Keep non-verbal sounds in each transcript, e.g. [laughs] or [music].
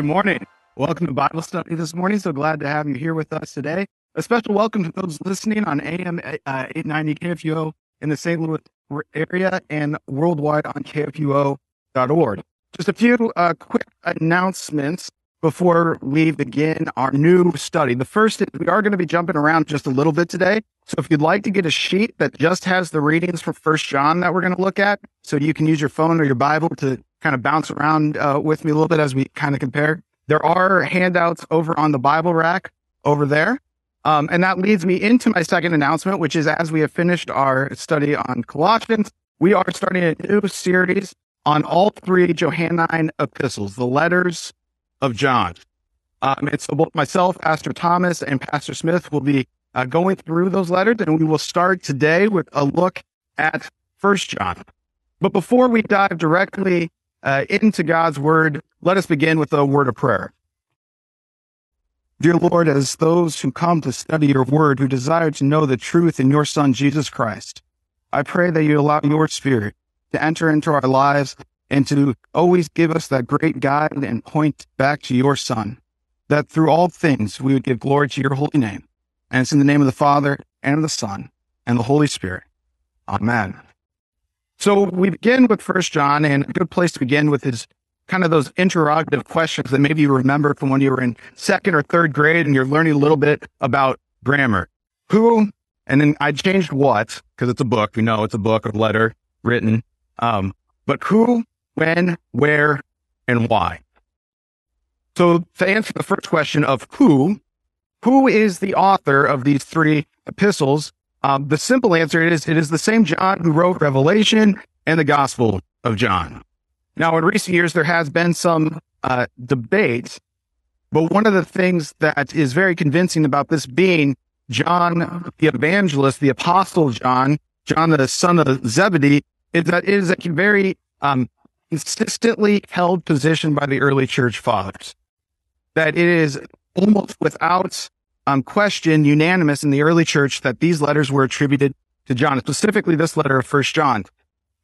Good morning. Welcome to Bible study this morning. So glad to have you here with us today. A special welcome to those listening on AM uh, 890 KFUO in the St. Louis area and worldwide on KFUO.org. Just a few uh, quick announcements before we begin our new study. The first is we are going to be jumping around just a little bit today. So if you'd like to get a sheet that just has the readings for First John that we're going to look at, so you can use your phone or your Bible to kind of bounce around uh, with me a little bit as we kind of compare. There are handouts over on the Bible rack over there. Um, and that leads me into my second announcement, which is as we have finished our study on Colossians, we are starting a new series on all three Johannine epistles, the letters of John. Um, and so both myself, Pastor Thomas, and Pastor Smith will be uh, going through those letters, and we will start today with a look at First John. But before we dive directly uh, into God's word, let us begin with a word of prayer. Dear Lord, as those who come to study your word, who desire to know the truth in your Son, Jesus Christ, I pray that you allow your spirit to enter into our lives and to always give us that great guide and point back to your Son, that through all things we would give glory to your holy name. And it's in the name of the Father and of the Son and the Holy Spirit. Amen. So we begin with First John, and a good place to begin with is kind of those interrogative questions that maybe you remember from when you were in second or third grade and you're learning a little bit about grammar. Who, and then I changed what, because it's a book. We know it's a book, a letter written. Um, but who, when, where, and why. So to answer the first question of who, who is the author of these three epistles? Um, the simple answer is it is the same John who wrote Revelation and the Gospel of John. Now, in recent years, there has been some uh, debate, but one of the things that is very convincing about this being John the evangelist, the apostle John, John the son of Zebedee, is that it is a very um, consistently held position by the early church fathers. That it is almost without um, question unanimous in the early church that these letters were attributed to John, specifically this letter of First John.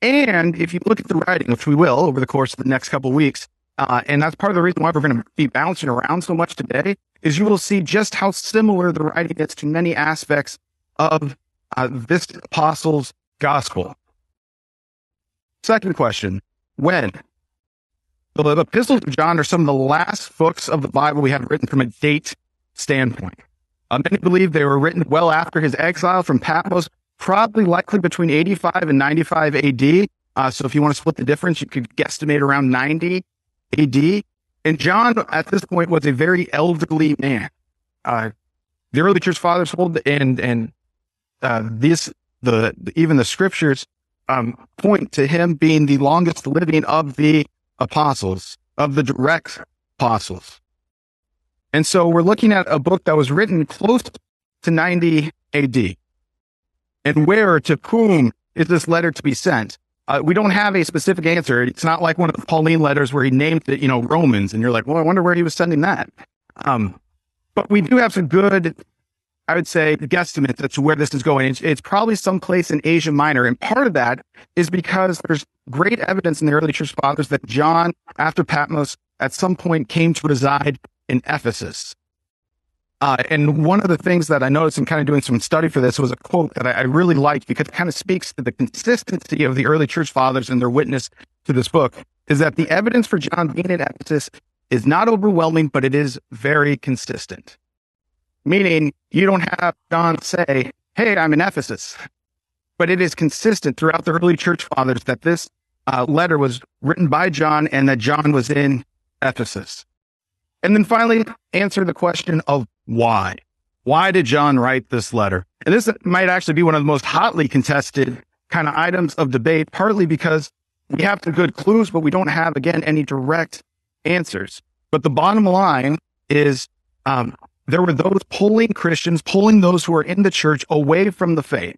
And if you look at the writing, which we will over the course of the next couple weeks, uh, and that's part of the reason why we're going to be bouncing around so much today, is you will see just how similar the writing is to many aspects of uh, this apostle's gospel. Second question when? The epistles of John are some of the last books of the Bible we have written from a date standpoint. Uh, many believe they were written well after his exile from Patmos, probably likely between 85 and 95 AD. Uh, so if you want to split the difference, you could guesstimate around 90 AD. And John, at this point, was a very elderly man. Uh, the early church fathers hold, and and uh, this the even the scriptures um, point to him being the longest living of the apostles, of the direct apostles. And so we're looking at a book that was written close to 90 AD. And where to whom is this letter to be sent? Uh, we don't have a specific answer. It's not like one of the Pauline letters where he named it, you know, Romans, and you're like, well, I wonder where he was sending that. Um, but we do have some good I would say, guesstimates as to where this is going. It's, it's probably someplace in Asia Minor. And part of that is because there's great evidence in the early church fathers that John, after Patmos, at some point came to reside in Ephesus. Uh, and one of the things that I noticed in kind of doing some study for this was a quote that I, I really liked because it kind of speaks to the consistency of the early church fathers and their witness to this book is that the evidence for John being in Ephesus is not overwhelming, but it is very consistent meaning you don't have John say, Hey, I'm in Ephesus. But it is consistent throughout the early church fathers that this uh, letter was written by John and that John was in Ephesus. And then finally, answer the question of why. Why did John write this letter? And this might actually be one of the most hotly contested kind of items of debate, partly because we have some good clues, but we don't have, again, any direct answers. But the bottom line is um, there were those pulling Christians, pulling those who are in the church away from the faith.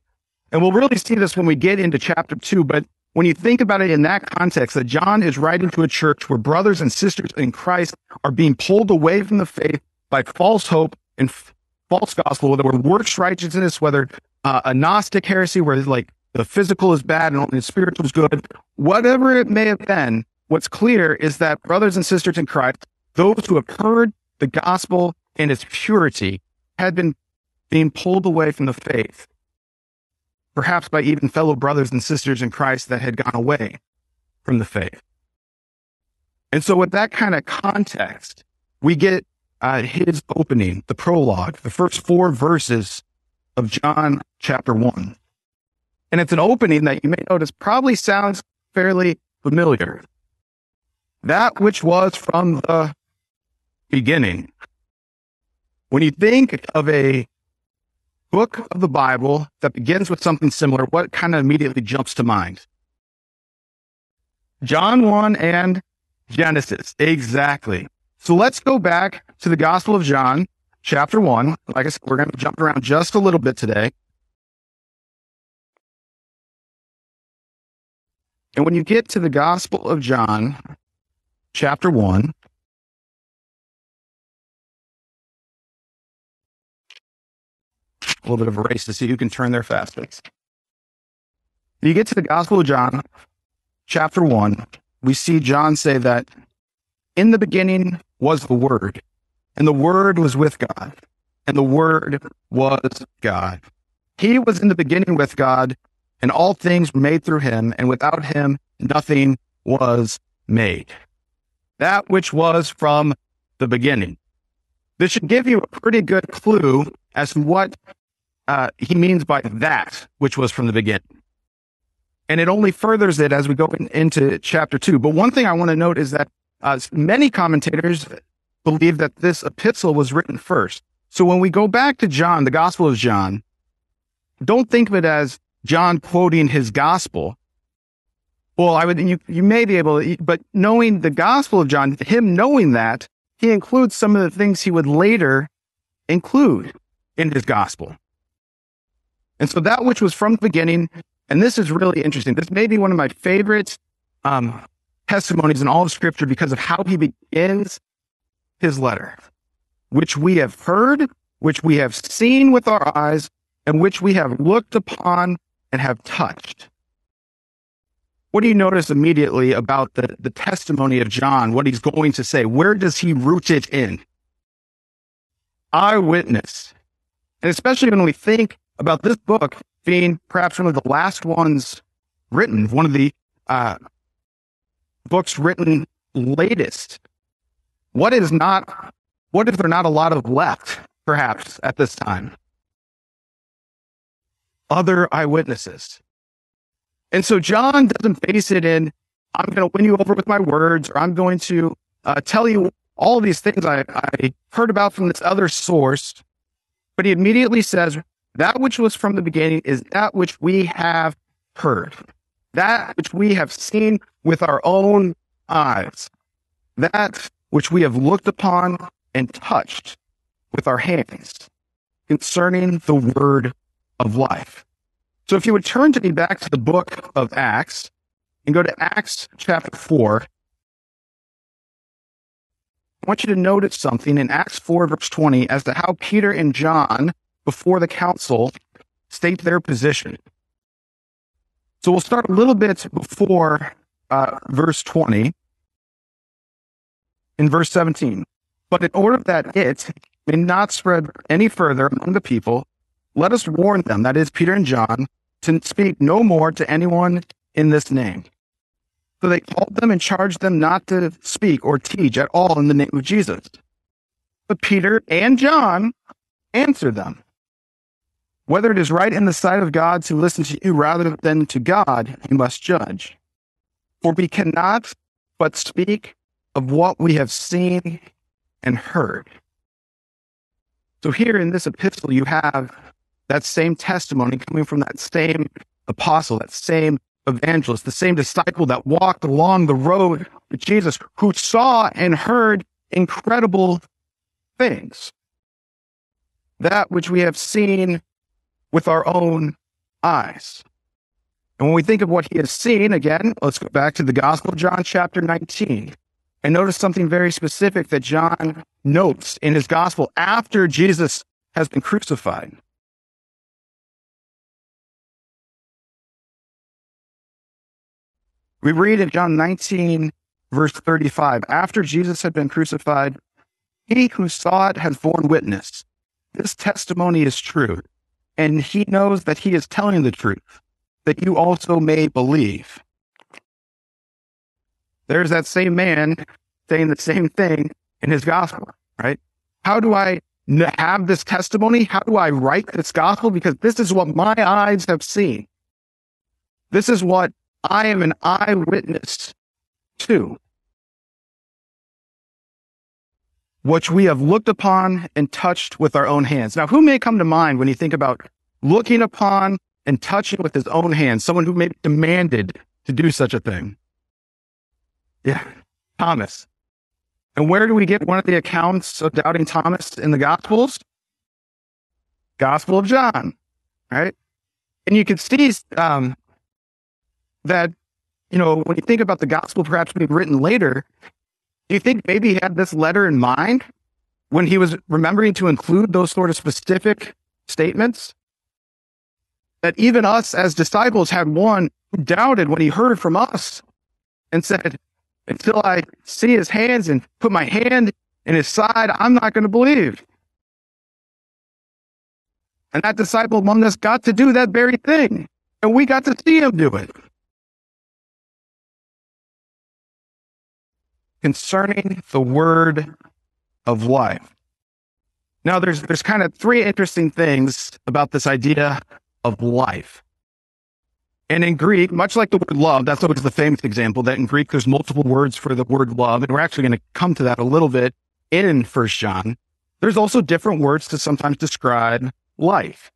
And we'll really see this when we get into chapter two. But when you think about it in that context, that John is writing to a church where brothers and sisters in Christ are being pulled away from the faith by false hope and f- false gospel, whether we're works righteousness, whether uh, a Gnostic heresy, where like the physical is bad and only the spiritual is good, whatever it may have been, what's clear is that brothers and sisters in Christ those who have heard the gospel and its purity had been being pulled away from the faith, perhaps by even fellow brothers and sisters in Christ that had gone away from the faith. And so, with that kind of context, we get uh, his opening, the prologue, the first four verses of John chapter one. And it's an opening that you may notice probably sounds fairly familiar. That which was from the beginning. When you think of a book of the Bible that begins with something similar, what kind of immediately jumps to mind? John 1 and Genesis. Exactly. So let's go back to the Gospel of John, chapter 1. Like I said, we're going to jump around just a little bit today. And when you get to the Gospel of John, chapter 1, little bit of a race to see who can turn there fastest. You get to the Gospel of John, chapter 1, we see John say that in the beginning was the Word, and the Word was with God, and the Word was God. He was in the beginning with God, and all things were made through him, and without him nothing was made. That which was from the beginning. This should give you a pretty good clue as to what uh, he means by that which was from the beginning. And it only furthers it as we go in, into chapter two. But one thing I want to note is that uh, many commentators believe that this epistle was written first. So when we go back to John, the Gospel of John, don't think of it as John quoting his gospel. Well, I would, you, you may be able to, but knowing the Gospel of John, him knowing that, he includes some of the things he would later include in his gospel. And so that which was from the beginning, and this is really interesting. This may be one of my favorite um, testimonies in all of Scripture because of how he begins his letter, which we have heard, which we have seen with our eyes, and which we have looked upon and have touched. What do you notice immediately about the, the testimony of John, what he's going to say? Where does he root it in? Eyewitness. And especially when we think about this book being perhaps one of the last ones written, one of the uh, books written latest. What is not, what if there are not a lot of left, perhaps, at this time? Other eyewitnesses. And so John doesn't base it in, I'm going to win you over with my words, or I'm going to uh, tell you all these things I, I heard about from this other source. But he immediately says, that which was from the beginning is that which we have heard, that which we have seen with our own eyes, that which we have looked upon and touched with our hands concerning the word of life. So if you would turn to me back to the book of Acts and go to Acts chapter 4, I want you to notice something in Acts 4, verse 20, as to how Peter and John before the council state their position. So we'll start a little bit before uh, verse 20. In verse 17, but in order that it may not spread any further among the people, let us warn them, that is, Peter and John, to speak no more to anyone in this name. So they called them and charged them not to speak or teach at all in the name of Jesus. But Peter and John answered them whether it is right in the sight of God to listen to you rather than to God, you must judge. For we cannot but speak of what we have seen and heard. So, here in this epistle, you have that same testimony coming from that same apostle, that same evangelist, the same disciple that walked along the road with Jesus, who saw and heard incredible things. That which we have seen with our own eyes. And when we think of what he has seen, again, let's go back to the Gospel of John, chapter 19, and notice something very specific that John notes in his Gospel after Jesus has been crucified. We read in John 19, verse 35. After Jesus had been crucified, he who saw it has borne witness. This testimony is true, and he knows that he is telling the truth, that you also may believe. There's that same man saying the same thing in his gospel, right? How do I have this testimony? How do I write this gospel? Because this is what my eyes have seen. This is what I am an eyewitness to. Which we have looked upon and touched with our own hands. Now, who may come to mind when you think about looking upon and touching with his own hands? Someone who may demanded to do such a thing. Yeah, Thomas. And where do we get one of the accounts of doubting Thomas in the Gospels? Gospel of John, right? And you can see um, that, you know, when you think about the Gospel perhaps being written later, do you think maybe he had this letter in mind when he was remembering to include those sort of specific statements? That even us as disciples had one who doubted when he heard from us and said, until I see his hands and put my hand in his side, I'm not going to believe. And that disciple among us got to do that very thing. And we got to see him do it. Concerning the word of life. Now, there's, there's kind of three interesting things about this idea of life. And in Greek, much like the word love, that's always the famous example that in Greek, there's multiple words for the word love. And we're actually going to come to that a little bit in First John. There's also different words to sometimes describe life.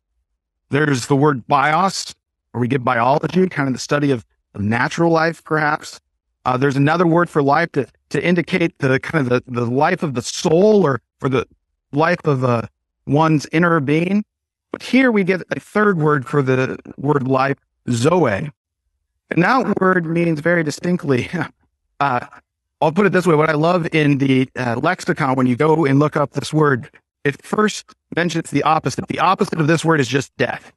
There's the word bios, where we get biology, kind of the study of, of natural life, perhaps. Uh, there's another word for life to, to indicate the kind of the, the life of the soul or for the life of uh, one's inner being. But here we get a third word for the word life, Zoe. And that word means very distinctly, [laughs] uh, I'll put it this way. What I love in the uh, lexicon, when you go and look up this word, it first mentions the opposite. The opposite of this word is just death.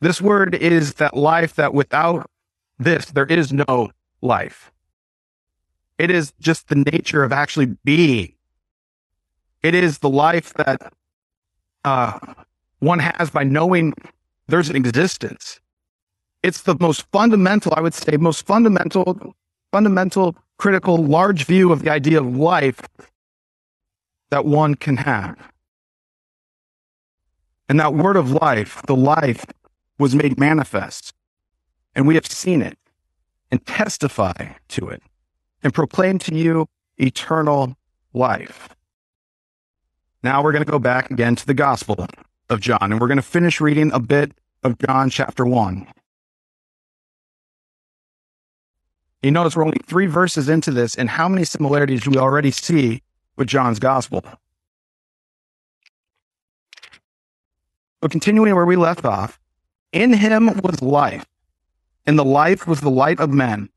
This word is that life that without this, there is no life. It is just the nature of actually being. It is the life that uh, one has by knowing there's an existence. It's the most fundamental, I would say, most fundamental, fundamental, critical, large view of the idea of life that one can have. And that word of life, the life, was made manifest. And we have seen it and testify to it and proclaim to you eternal life. Now we're going to go back again to the gospel of John, and we're going to finish reading a bit of John chapter 1. You notice we're only three verses into this, and how many similarities do we already see with John's gospel? But continuing where we left off, in him was life, and the life was the light of men.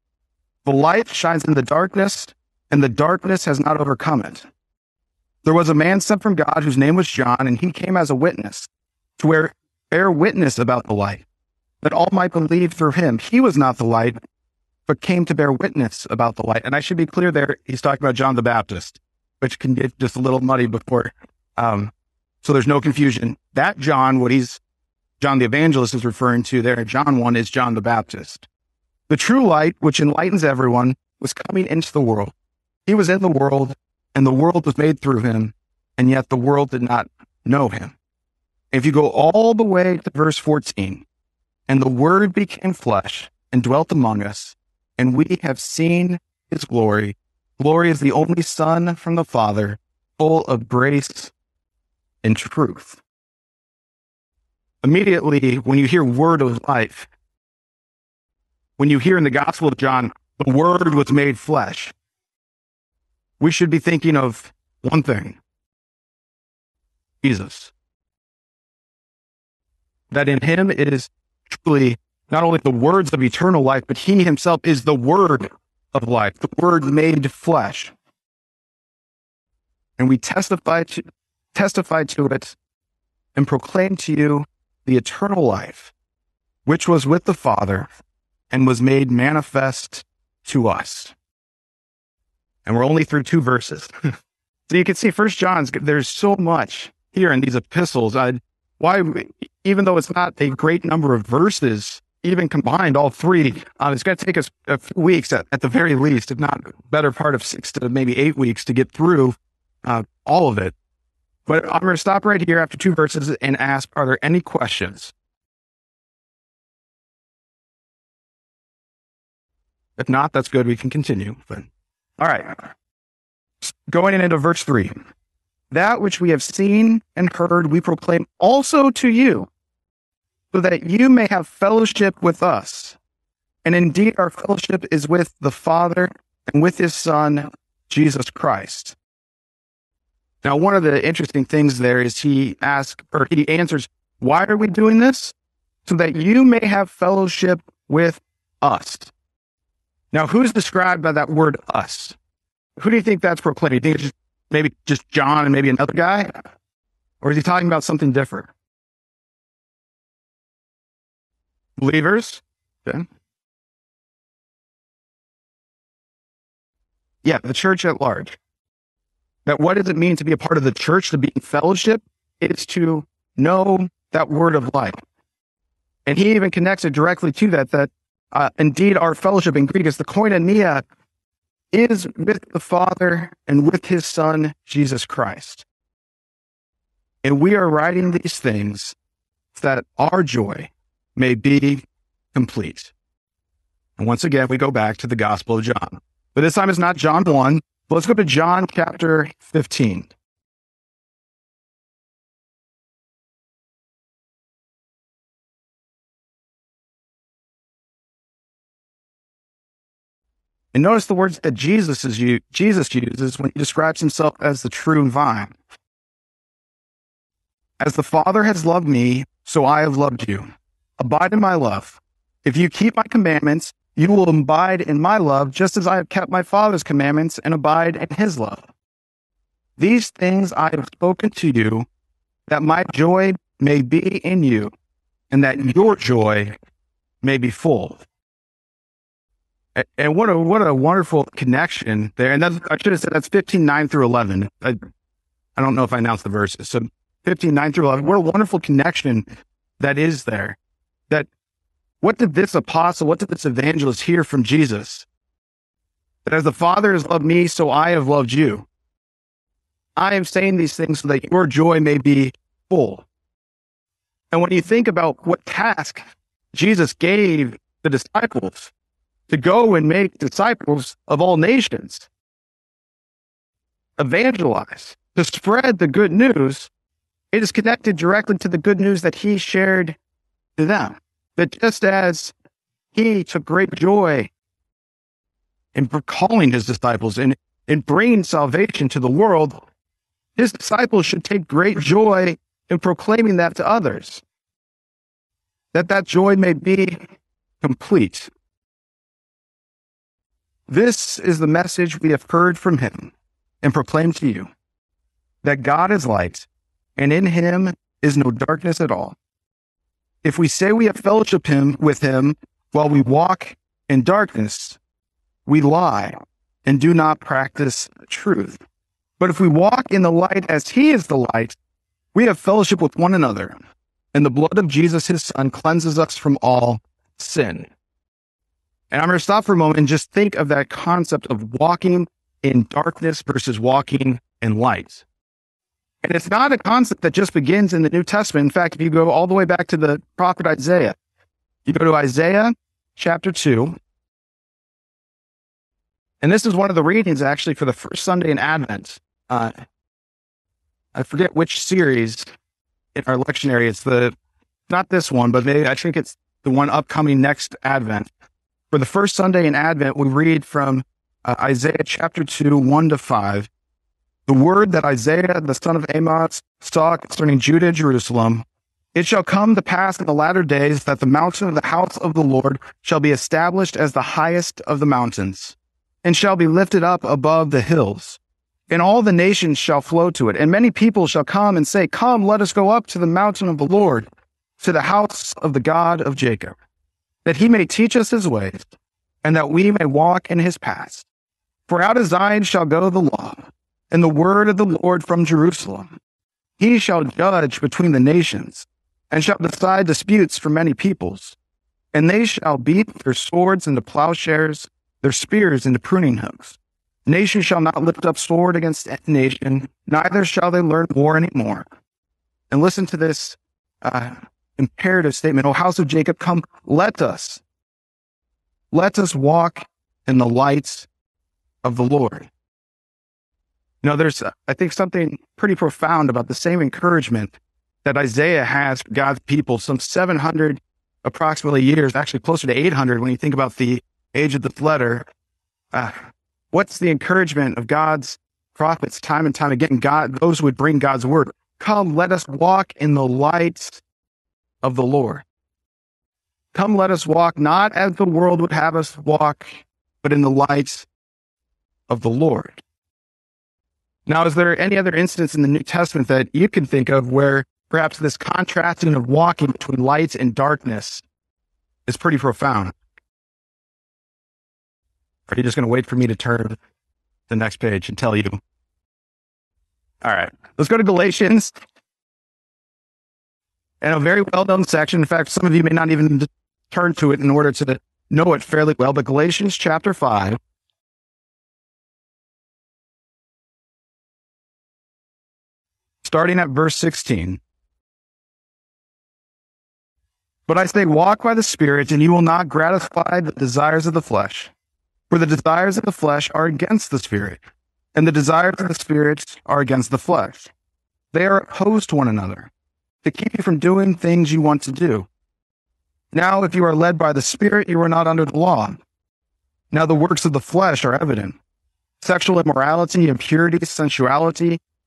The light shines in the darkness, and the darkness has not overcome it. There was a man sent from God whose name was John, and he came as a witness to where, bear witness about the light, that all might believe through him. He was not the light, but came to bear witness about the light. And I should be clear there, he's talking about John the Baptist, which can get just a little muddy before. Um, so there's no confusion. That John, what he's, John the Evangelist is referring to there, John 1 is John the Baptist. The true light, which enlightens everyone, was coming into the world. He was in the world, and the world was made through him, and yet the world did not know him. If you go all the way to verse 14, and the word became flesh and dwelt among us, and we have seen his glory. Glory is the only Son from the Father, full of grace and truth. Immediately, when you hear word of life, when you hear in the Gospel of John, the word was made flesh, we should be thinking of one thing Jesus. That in him it is truly not only the words of eternal life, but he himself is the word of life, the word made flesh. And we testify to, testify to it and proclaim to you the eternal life, which was with the Father and was made manifest to us. And we're only through two verses. [laughs] so you can see First John's, there's so much here in these epistles. I, why, even though it's not a great number of verses, even combined, all three, uh, it's going to take us a few weeks at, at, the very least, if not better part of six to maybe eight weeks to get through uh, all of it. But I'm going to stop right here after two verses and ask, are there any questions? If not, that's good. We can continue. But all right. Going into verse three. That which we have seen and heard, we proclaim also to you, so that you may have fellowship with us. And indeed, our fellowship is with the Father and with his Son, Jesus Christ. Now, one of the interesting things there is he asks, or he answers, Why are we doing this? So that you may have fellowship with us. Now, who's described by that word us? Who do you think that's proclaiming? Do you think it's just, maybe just John and maybe another guy? Or is he talking about something different? Believers? Okay. Yeah, the church at large. That what does it mean to be a part of the church, to be in fellowship? is to know that word of life. And he even connects it directly to that, that uh, indeed our fellowship in Greek is the koinonia is with the Father and with his Son, Jesus Christ. And we are writing these things that our joy may be complete. And once again, we go back to the Gospel of John. But this time it's not John 1, let's go to John chapter 15. And notice the words that Jesus is Jesus uses when he describes himself as the true vine. As the Father has loved me, so I have loved you. Abide in my love. If you keep my commandments, you will abide in my love, just as I have kept my Father's commandments and abide in his love. These things I have spoken to you, that my joy may be in you, and that your joy may be full. And what a what a wonderful connection there. And that's, I should have said that's 15, 9 through 11. I, I don't know if I announced the verses. So 15, 9 through 11. What a wonderful connection that is there. What did this apostle, what did this evangelist hear from Jesus? That as the Father has loved me, so I have loved you. I am saying these things so that your joy may be full. And when you think about what task Jesus gave the disciples to go and make disciples of all nations, evangelize, to spread the good news, it is connected directly to the good news that he shared to them that just as he took great joy in calling his disciples and in bringing salvation to the world, his disciples should take great joy in proclaiming that to others, that that joy may be complete. This is the message we have heard from him and proclaimed to you that God is light, and in him is no darkness at all. If we say we have fellowship him with him while we walk in darkness, we lie and do not practice truth. But if we walk in the light as he is the light, we have fellowship with one another, and the blood of Jesus, his son, cleanses us from all sin. And I'm going to stop for a moment and just think of that concept of walking in darkness versus walking in light. And it's not a concept that just begins in the New Testament. In fact, if you go all the way back to the prophet Isaiah, you go to Isaiah chapter 2. And this is one of the readings actually for the first Sunday in Advent. Uh, I forget which series in our lectionary. It's the, not this one, but maybe I think it's the one upcoming next Advent. For the first Sunday in Advent, we read from uh, Isaiah chapter 2, 1 to 5. The word that Isaiah, the son of Amos, saw concerning Judah and Jerusalem, it shall come to pass in the latter days that the mountain of the house of the Lord shall be established as the highest of the mountains, and shall be lifted up above the hills. And all the nations shall flow to it. And many people shall come and say, Come, let us go up to the mountain of the Lord, to the house of the God of Jacob that he may teach us his ways, and that we may walk in his paths. For out of Zion shall go the law, and the word of the Lord from Jerusalem. He shall judge between the nations, and shall decide disputes for many peoples. And they shall beat their swords into plowshares, their spears into pruning hooks. Nation shall not lift up sword against nation, neither shall they learn war any more. And listen to this uh, imperative statement, O house of Jacob, come, let us, let us walk in the lights of the Lord. You know, there's, uh, I think, something pretty profound about the same encouragement that Isaiah has for God's people some 700 approximately years, actually closer to 800 when you think about the age of the letter. Uh, what's the encouragement of God's prophets time and time again? God, those would bring God's word. Come, let us walk in the light of the Lord. Come, let us walk not as the world would have us walk, but in the light of the Lord. Now, is there any other instance in the New Testament that you can think of where perhaps this contrasting of walking between light and darkness is pretty profound? Are you just going to wait for me to turn the next page and tell you? All right, let's go to Galatians. And a very well known section. In fact, some of you may not even turn to it in order to know it fairly well, but Galatians chapter 5. Starting at verse 16. But I say, walk by the Spirit, and you will not gratify the desires of the flesh. For the desires of the flesh are against the Spirit, and the desires of the Spirit are against the flesh. They are opposed to one another to keep you from doing things you want to do. Now, if you are led by the Spirit, you are not under the law. Now, the works of the flesh are evident sexual immorality, impurity, sensuality,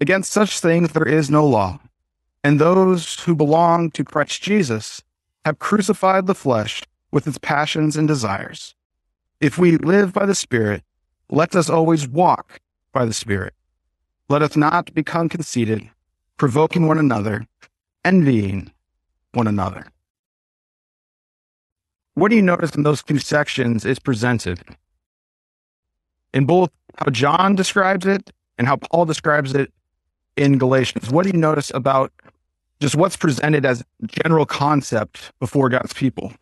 Against such things there is no law. And those who belong to Christ Jesus have crucified the flesh with its passions and desires. If we live by the Spirit, let us always walk by the Spirit. Let us not become conceited, provoking one another, envying one another. What do you notice in those two sections is presented? In both how John describes it and how Paul describes it in Galatians. What do you notice about just what's presented as general concept before God's people?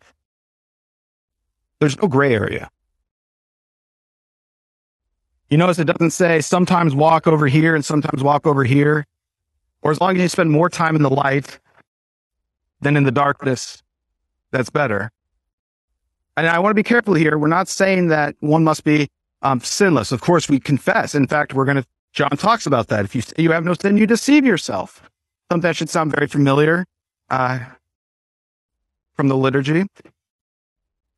There's no gray area. You notice it doesn't say sometimes walk over here and sometimes walk over here, or as long as you spend more time in the light than in the darkness, that's better. And I want to be careful here. We're not saying that one must be um, sinless. Of course, we confess. In fact, we're going to, John talks about that. If you you have no sin, you deceive yourself. Something that should sound very familiar uh, from the liturgy.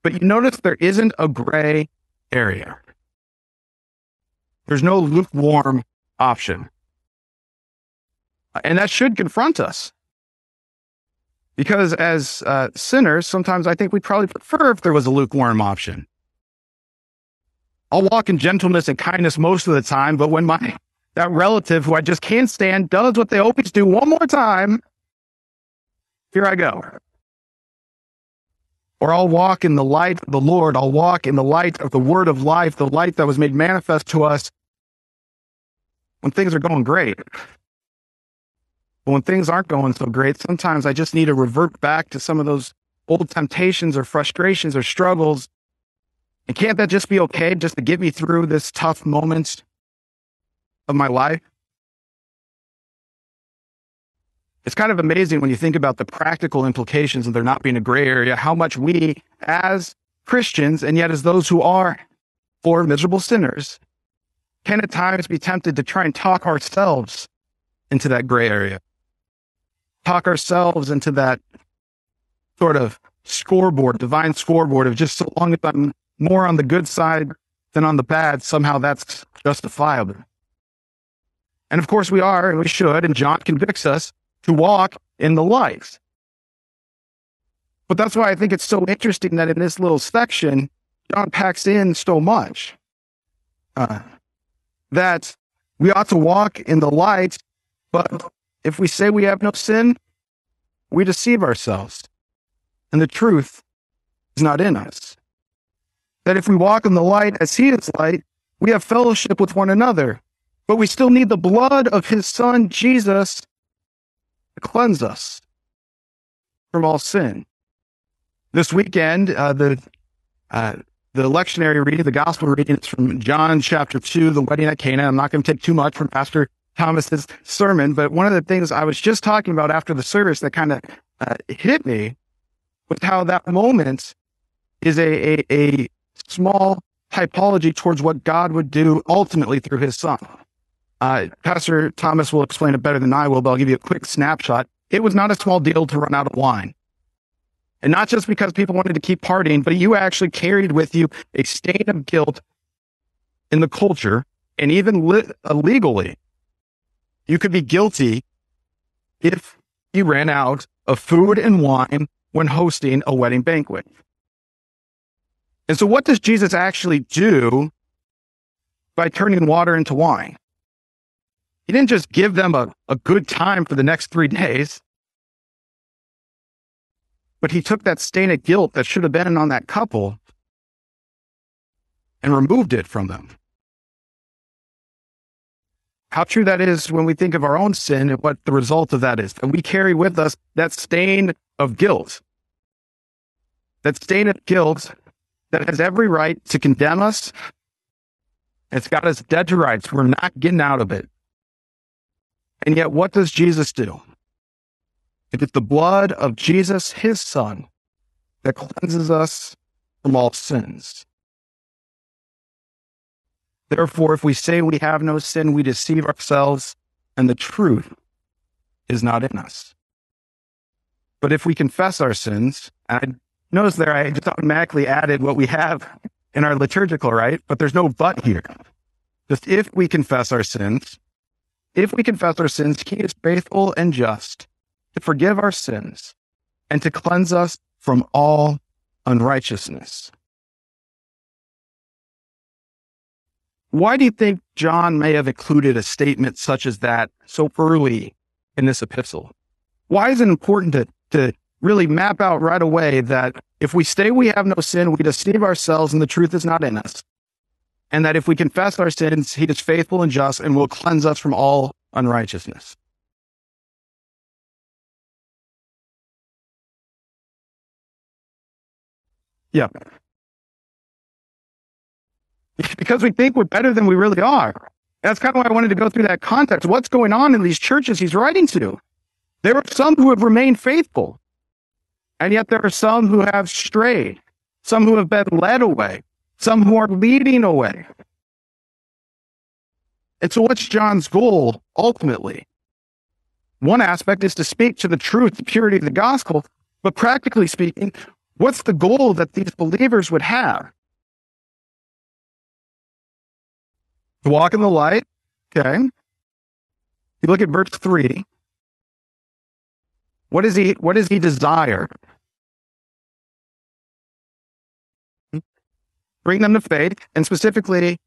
But you notice there isn't a gray area. There's no lukewarm option. And that should confront us. Because as uh, sinners, sometimes I think we'd probably prefer if there was a lukewarm option. I'll walk in gentleness and kindness most of the time, but when my that relative who I just can't stand does what they always do one more time, here I go. Or I'll walk in the light of the Lord. I'll walk in the light of the word of life, the light that was made manifest to us when things are going great. But when things aren't going so great, sometimes I just need to revert back to some of those old temptations or frustrations or struggles. And can't that just be okay just to get me through this tough moment of my life? It's kind of amazing when you think about the practical implications of there not being a gray area, how much we as Christians, and yet as those who are poor, miserable sinners, can at times be tempted to try and talk ourselves into that gray area, talk ourselves into that sort of scoreboard, divine scoreboard of just so long as I'm more on the good side than on the bad, somehow that's justifiable. And of course we are, and we should, and John convicts us to walk in the light. But that's why I think it's so interesting that in this little section, John packs in so much. Uh, that we ought to walk in the light, but if we say we have no sin, we deceive ourselves, and the truth is not in us. That if we walk in the light as he is light, we have fellowship with one another, but we still need the blood of his son, Jesus, to cleanse us from all sin. This weekend, uh, the uh, the lectionary reading, the gospel reading, is from John chapter 2, the wedding at Cana. I'm not going to take too much from Pastor Thomas's sermon, but one of the things I was just talking about after the service that kind of uh, hit me was how that moment is a, a, a small typology towards what God would do ultimately through his son. Uh, Pastor Thomas will explain it better than I will, but I'll give you a quick snapshot. It was not a small deal to run out of wine. And not just because people wanted to keep partying, but you actually carried with you a stain of guilt in the culture and even li- uh, legally. You could be guilty if you ran out of food and wine when hosting a wedding banquet. And so, what does Jesus actually do by turning water into wine? He didn't just give them a, a good time for the next three days. But he took that stain of guilt that should have been on that couple and removed it from them. How true that is when we think of our own sin and what the result of that is. And we carry with us that stain of guilt. That stain of guilt that has every right to condemn us. It's got us dead to rights. We're not getting out of it. And yet, what does Jesus do? It is the blood of Jesus, his son, that cleanses us from all sins. Therefore, if we say we have no sin, we deceive ourselves, and the truth is not in us. But if we confess our sins, and I notice there I just automatically added what we have in our liturgical, right? But there's no but here. Just if we confess our sins, if we confess our sins, he is faithful and just to forgive our sins and to cleanse us from all unrighteousness. Why do you think John may have included a statement such as that so early in this epistle? Why is it important to, to really map out right away that if we say we have no sin, we deceive ourselves and the truth is not in us? And that if we confess our sins, he is faithful and just and will cleanse us from all unrighteousness. Yeah. Because we think we're better than we really are. That's kind of why I wanted to go through that context. What's going on in these churches he's writing to? There are some who have remained faithful, and yet there are some who have strayed, some who have been led away, some who are leading away. And so, what's John's goal ultimately? One aspect is to speak to the truth, the purity of the gospel, but practically speaking, What's the goal that these believers would have? To walk in the light. Okay. You look at verse three. What does he what does he desire? Bring them to faith, and specifically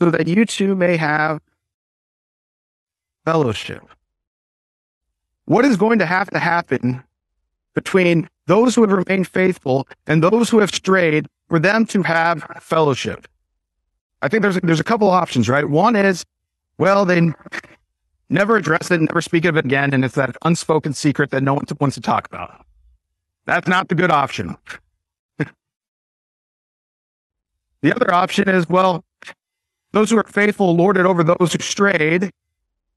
so that you too may have fellowship. What is going to have to happen between those who have remained faithful and those who have strayed for them to have fellowship? I think there's there's a couple options, right? One is, well, they never address it, never speak of it again, and it's that unspoken secret that no one wants to talk about. That's not the good option. the other option is, well, those who are faithful lord it over those who strayed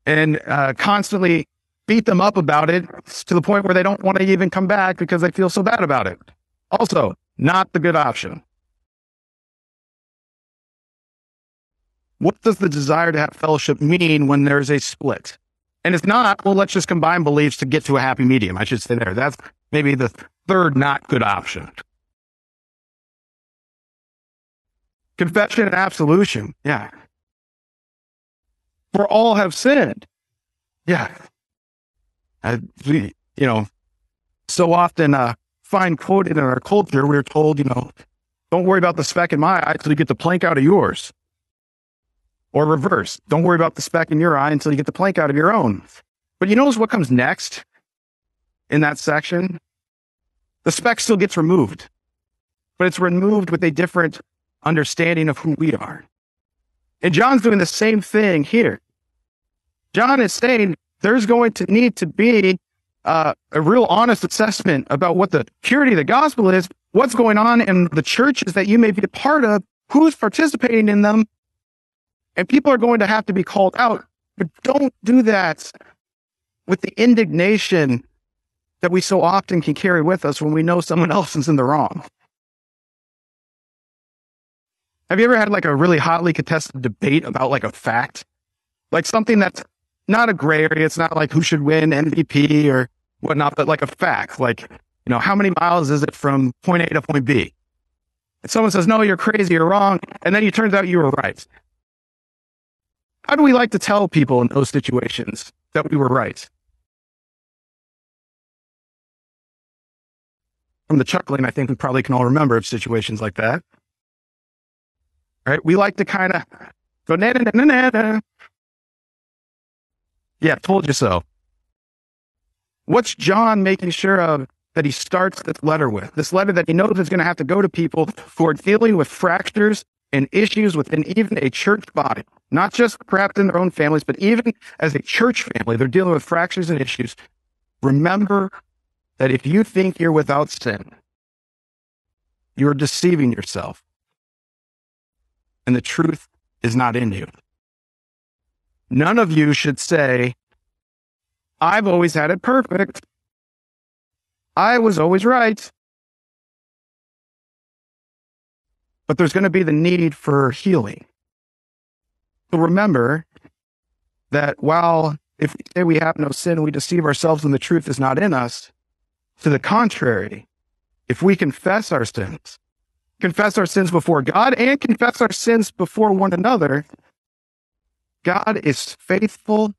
and uh, constantly beat them up about it to the point where they don't want to even come back because they feel so bad about it. Also, not the good option. What does the desire to have fellowship mean when there's a split? And if not, well, let's just combine beliefs to get to a happy medium. I should say there. That's maybe the third not good option. Confession and absolution. Yeah. For all have sinned. Yeah. We, you know, so often uh, find quoted in our culture, we're told, you know, don't worry about the speck in my eye until you get the plank out of yours. Or reverse. Don't worry about the speck in your eye until you get the plank out of your own. But you notice what comes next in that section? The speck still gets removed, but it's removed with a different understanding of who we are. And John's doing the same thing here. John is saying there's going to need to be uh, a real honest assessment about what the purity of the gospel is, what's going on in the churches that you may be a part of, who's participating in them, and people are going to have to be called out. But don't do that with the indignation that we so often can carry with us when we know someone [laughs] else is in the wrong. Have you ever had like a really hotly contested debate about like a fact? Like something that's not a gray area. It's not like who should win MVP or whatnot, but like a fact. Like, you know, how many miles is it from point A to point B? And someone says, no, you're crazy, you're wrong. And then it turns out you were right. How do we like to tell people in those situations that we were right? From the chuckling, I think we probably can all remember of situations like that. Right? We like to kind of go, na na na na na. Yeah, told you so. What's John making sure of that he starts this letter with? This letter that he knows is going to have to go to people who are dealing with fractures and issues within even a church body not just perhaps in their own families, but even as a church family, they're dealing with fractures and issues. Remember that if you think you're without sin, you're deceiving yourself. And the truth is not in you. None of you should say, I've always had it perfect. I was always right. But there's going to be the need for healing. So remember that while if we say we have no sin, we deceive ourselves and the truth is not in us. To the contrary, if we confess our sins, confess our sins before God and confess our sins before one another, God is faithful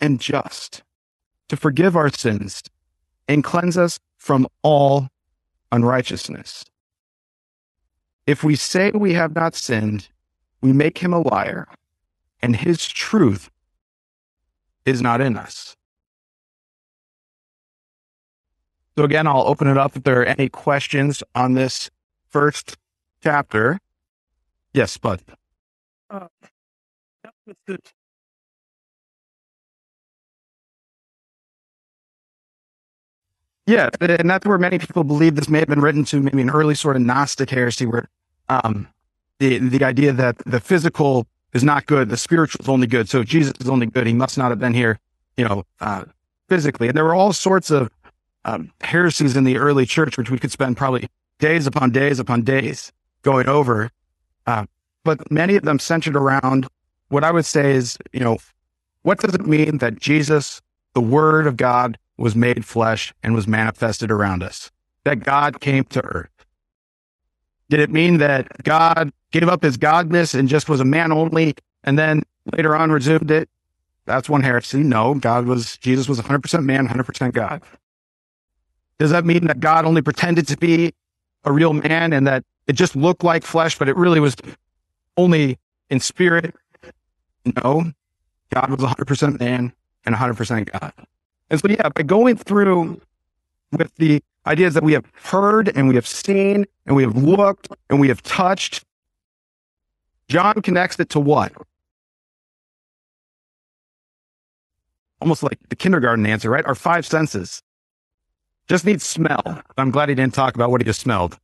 and just to forgive our sins and cleanse us from all unrighteousness. If we say we have not sinned, we make him a liar and his truth is not in us. So again, I'll open it up if there are any questions on this first chapter. Yes, Bud. Uh, yeah, and that's where many people believe this may have been written to maybe an early sort of Gnostic heresy, where um, the the idea that the physical is not good. The spiritual is only good. So Jesus is only good. He must not have been here, you know, uh, physically. And there were all sorts of um, heresies in the early church, which we could spend probably days upon days upon days going over. Uh, but many of them centered around what I would say is, you know, what does it mean that Jesus, the Word of God, was made flesh and was manifested around us? That God came to earth. Did it mean that God gave up his godness and just was a man only and then later on resumed it? That's one heresy. No, God was, Jesus was 100% man, 100% God. Does that mean that God only pretended to be a real man and that it just looked like flesh, but it really was only in spirit? No, God was 100% man and 100% God. And so, yeah, by going through with the ideas that we have heard and we have seen and we have looked and we have touched. John connects it to what? Almost like the kindergarten answer, right? Our five senses. Just need smell. I'm glad he didn't talk about what he just smelled.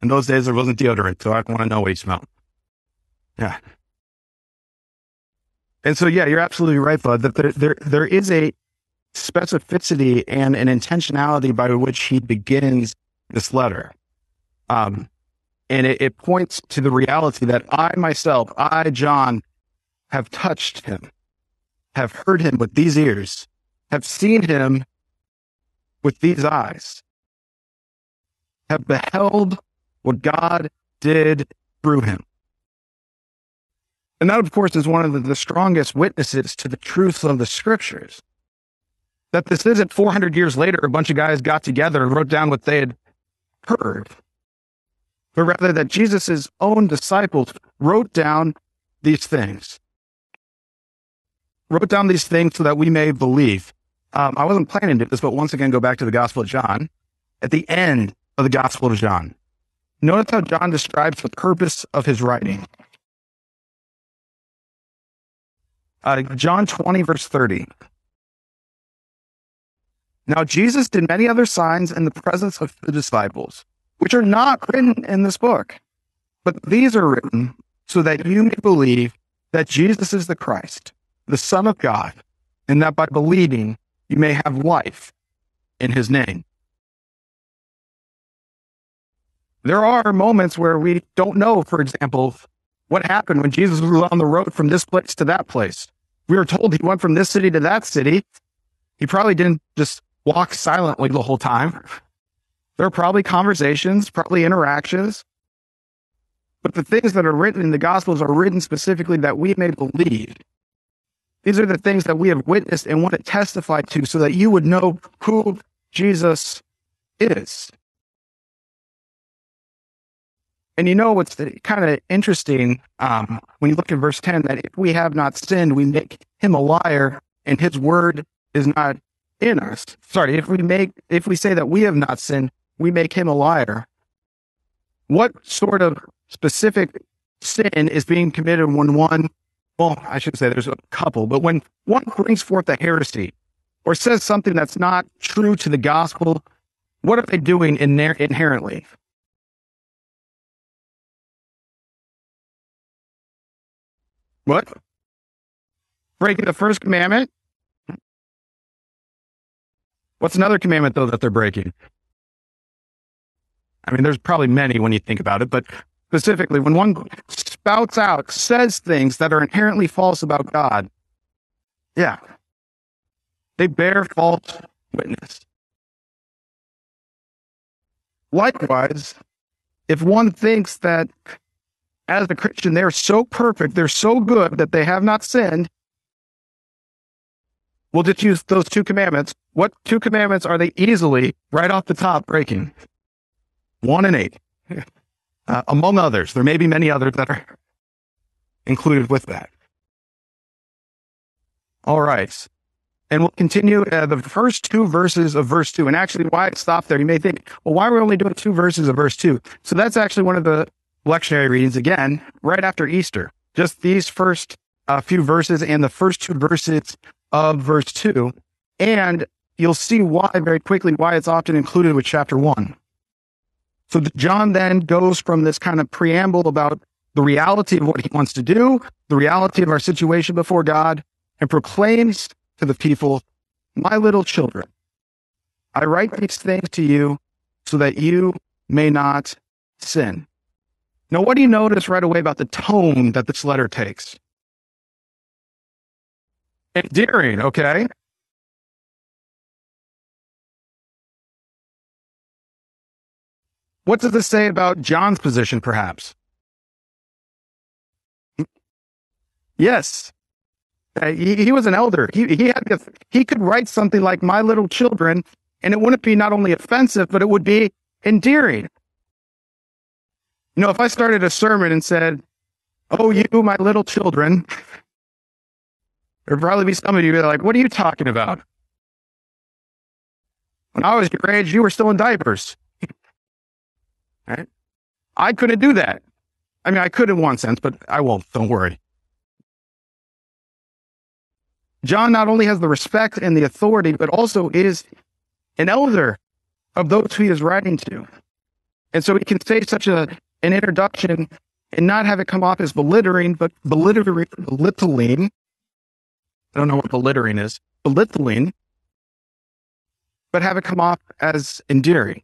In those days, there wasn't deodorant, so I want to know what he smelled. Yeah. And so, yeah, you're absolutely right, bud, that there, there, there is a specificity and an intentionality by which he begins this letter. Um, and it, it points to the reality that I myself, I, John, have touched him. have heard him with these ears, have seen him with these eyes, have beheld what God did through him. And that, of course, is one of the, the strongest witnesses to the truth of the scriptures. That this isn't 400 years later, a bunch of guys got together and wrote down what they had heard, but rather that Jesus' own disciples wrote down these things. Wrote down these things so that we may believe. Um, I wasn't planning to do this, but once again, go back to the Gospel of John. At the end of the Gospel of John, notice how John describes the purpose of his writing. Uh, John 20, verse 30. Now, Jesus did many other signs in the presence of the disciples, which are not written in this book, but these are written so that you may believe that Jesus is the Christ, the Son of God, and that by believing you may have life in his name. There are moments where we don't know, for example, what happened when Jesus was on the road from this place to that place. We were told he went from this city to that city. He probably didn't just walk silently the whole time. There are probably conversations, probably interactions. But the things that are written in the Gospels are written specifically that we may believe. These are the things that we have witnessed and want to testify to so that you would know who Jesus is. And you know what's kind of interesting um, when you look at verse 10 that if we have not sinned, we make him a liar and his word is not in us. Sorry, if we make if we say that we have not sinned, we make him a liar. What sort of specific sin is being committed when one well, I should say there's a couple, but when one brings forth a heresy or says something that's not true to the gospel, what are they doing in there inherently? What? Breaking the first commandment? What's another commandment, though, that they're breaking? I mean, there's probably many when you think about it, but specifically, when one spouts out, says things that are inherently false about God, yeah, they bear false witness. Likewise, if one thinks that as a Christian, they're so perfect, they're so good that they have not sinned. We'll just use those two commandments. What two commandments are they easily, right off the top, breaking? One and eight, [laughs] uh, among others. There may be many others that are [laughs] included with that. All right. And we'll continue uh, the first two verses of verse two. And actually, why it stopped there, you may think, well, why are we only doing two verses of verse two? So that's actually one of the lectionary readings again right after Easter. Just these first uh, few verses and the first two verses of verse two. And you'll see why very quickly why it's often included with chapter one. So John then goes from this kind of preamble about the reality of what he wants to do, the reality of our situation before God, and proclaims to the people, My little children, I write these things to you so that you may not sin. Now, what do you notice right away about the tone that this letter takes? Endearing, okay? What does this say about John's position, perhaps? Yes. Uh, he, he, was an elder. He, he, had, he could write something like My Little Children, and it wouldn't be not only offensive, but it would be endearing. You know, if I started a sermon and said, Oh, you, my little children, there'd probably be some of you that are like, What are you talking about? When I was your age, you were still in diapers. [laughs] right? I couldn't do that. I mean, I could in one sense, but I won't. Don't worry. John not only has the respect and the authority, but also is an elder of those who he is writing to. And so he can say such a an introduction and not have it come off as belittling, but belittling, belittling. I don't know what belittling is, belittling, but have it come off as endearing.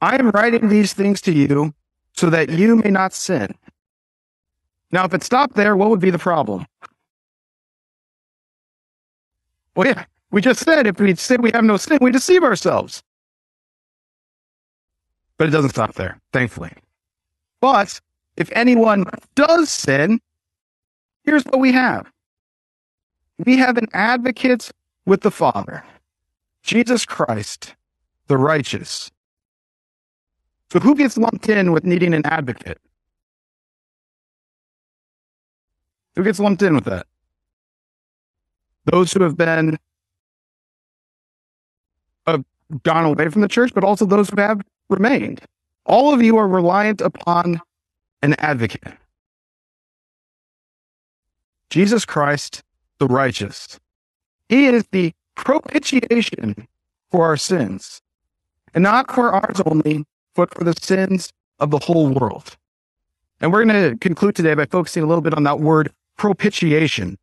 I am writing these things to you so that you may not sin. Now, if it stopped there, what would be the problem? Well, yeah, we just said if we say we have no sin, we deceive ourselves. But it doesn't stop there, thankfully. But if anyone does sin, here's what we have we have an advocate with the Father, Jesus Christ, the righteous. So who gets lumped in with needing an advocate? Who gets lumped in with that? Those who have been uh, gone away from the church, but also those who have remained. All of you are reliant upon an advocate. Jesus Christ, the righteous. He is the propitiation for our sins, and not for ours only, but for the sins of the whole world. And we're going to conclude today by focusing a little bit on that word propitiation.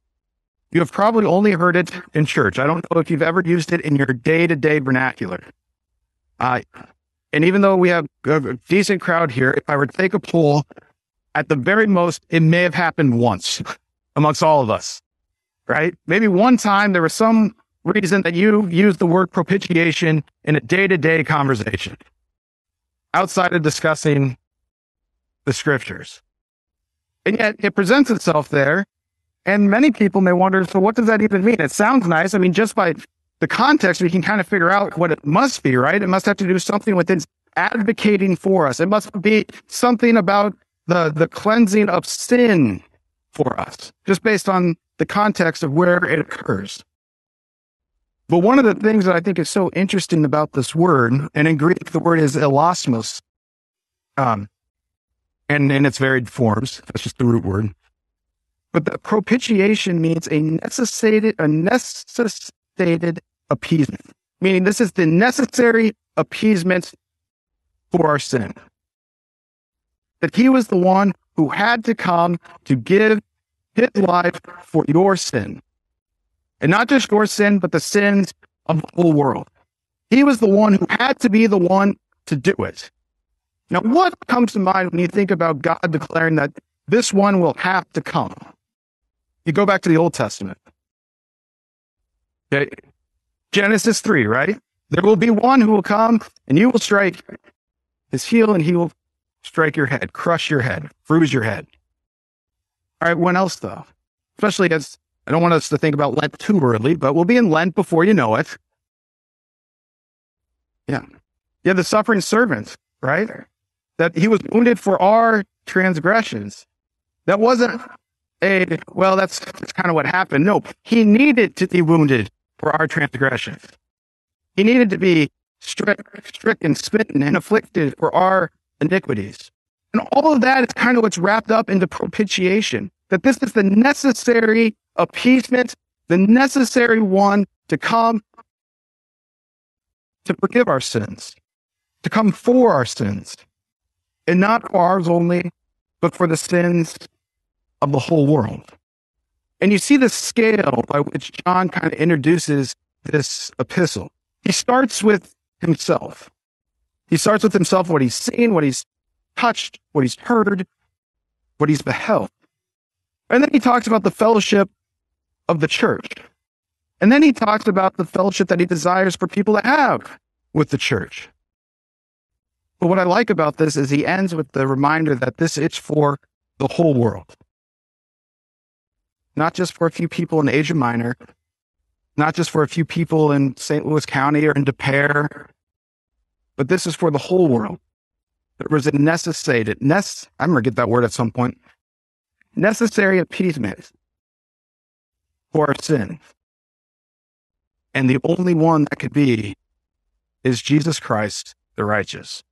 You have probably only heard it in church. I don't know if you've ever used it in your day to day vernacular. Uh, and even though we have a decent crowd here, if I were to take a poll, at the very most, it may have happened once amongst all of us, right? Maybe one time there was some reason that you used the word propitiation in a day to day conversation outside of discussing the scriptures. And yet it presents itself there. And many people may wonder, so what does that even mean? It sounds nice. I mean, just by the context, we can kind of figure out what it must be, right? It must have to do something with its advocating for us. It must be something about the, the cleansing of sin for us, just based on the context of where it occurs. But one of the things that I think is so interesting about this word, and in Greek, the word is hilasmos, um, and in its varied forms, that's just the root word. But the propitiation means a necessitated, a necessitated appeasement, meaning this is the necessary appeasement for our sin. That he was the one who had to come to give his life for your sin. And not just your sin, but the sins of the whole world. He was the one who had to be the one to do it. Now, what comes to mind when you think about God declaring that this one will have to come? You go back to the Old Testament. Okay. Genesis 3, right? There will be one who will come and you will strike his heel and he will strike your head, crush your head, bruise your head. All right, when else though? Especially as I don't want us to think about Lent too early, but we'll be in Lent before you know it. Yeah. Yeah, the suffering servant, right? That he was wounded for our transgressions. That wasn't a, well, that's, that's kind of what happened. No, he needed to be wounded for our transgressions. He needed to be stricken, smitten, and afflicted for our iniquities. And all of that is kind of what's wrapped up into propitiation, that this is the necessary appeasement, the necessary one to come to forgive our sins, to come for our sins, and not for ours only, but for the sins of the whole world. And you see the scale by which John kind of introduces this epistle. He starts with himself. He starts with himself, what he's seen, what he's touched, what he's heard, what he's beheld. And then he talks about the fellowship of the church. And then he talks about the fellowship that he desires for people to have with the church. But what I like about this is he ends with the reminder that this is for the whole world not just for a few people in Asia Minor, not just for a few people in St. Louis County or in Des Peres, but this is for the whole world. There was a necessary, ness, I'm going to get that word at some point, necessary appeasement for our sin. And the only one that could be is Jesus Christ, the righteous.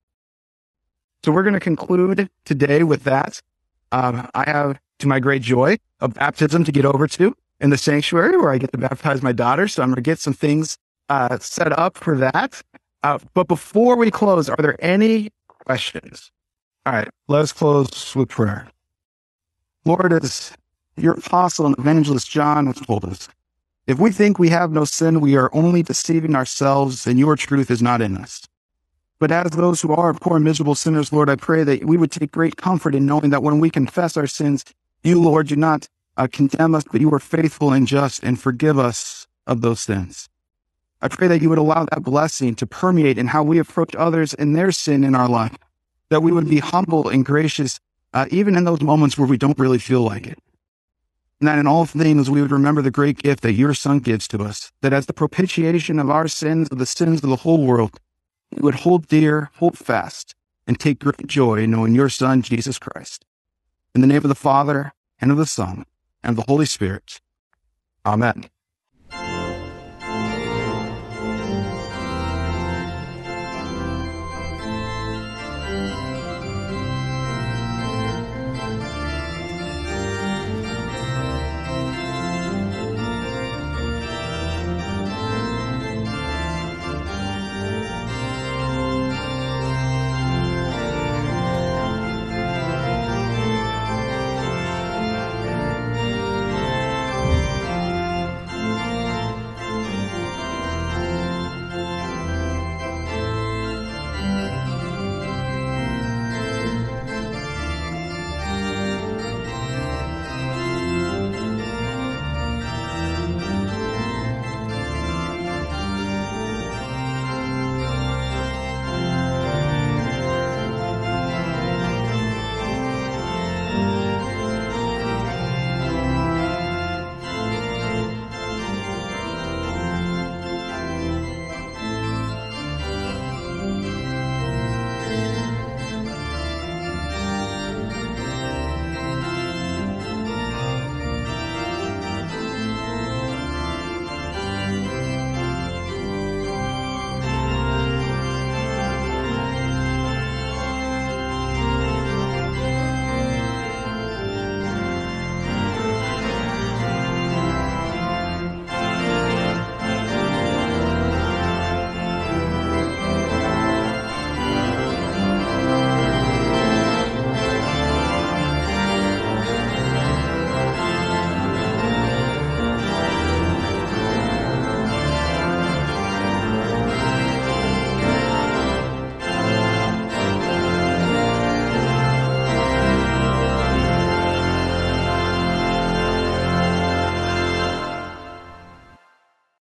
So we're going to conclude today with that. Um, I have to my great joy, a baptism to get over to in the sanctuary where I get to baptize my daughter. So I'm going to get some things uh, set up for that. Uh, but before we close, are there any questions? All right, let's close with prayer. Lord, as your apostle and evangelist John has told us, if we think we have no sin, we are only deceiving ourselves and your truth is not in us. But as those who are poor, miserable sinners, Lord, I pray that we would take great comfort in knowing that when we confess our sins, you, Lord, do not uh, condemn us, but you are faithful and just and forgive us of those sins. I pray that you would allow that blessing to permeate in how we approach others and their sin in our life, that we would be humble and gracious, uh, even in those moments where we don't really feel like it. And that in all things we would remember the great gift that your Son gives to us, that as the propitiation of our sins, of the sins of the whole world, we would hold dear, hold fast, and take great joy in knowing your Son, Jesus Christ. In the name of the Father, and of the Son, and of the Holy Spirit. Amen.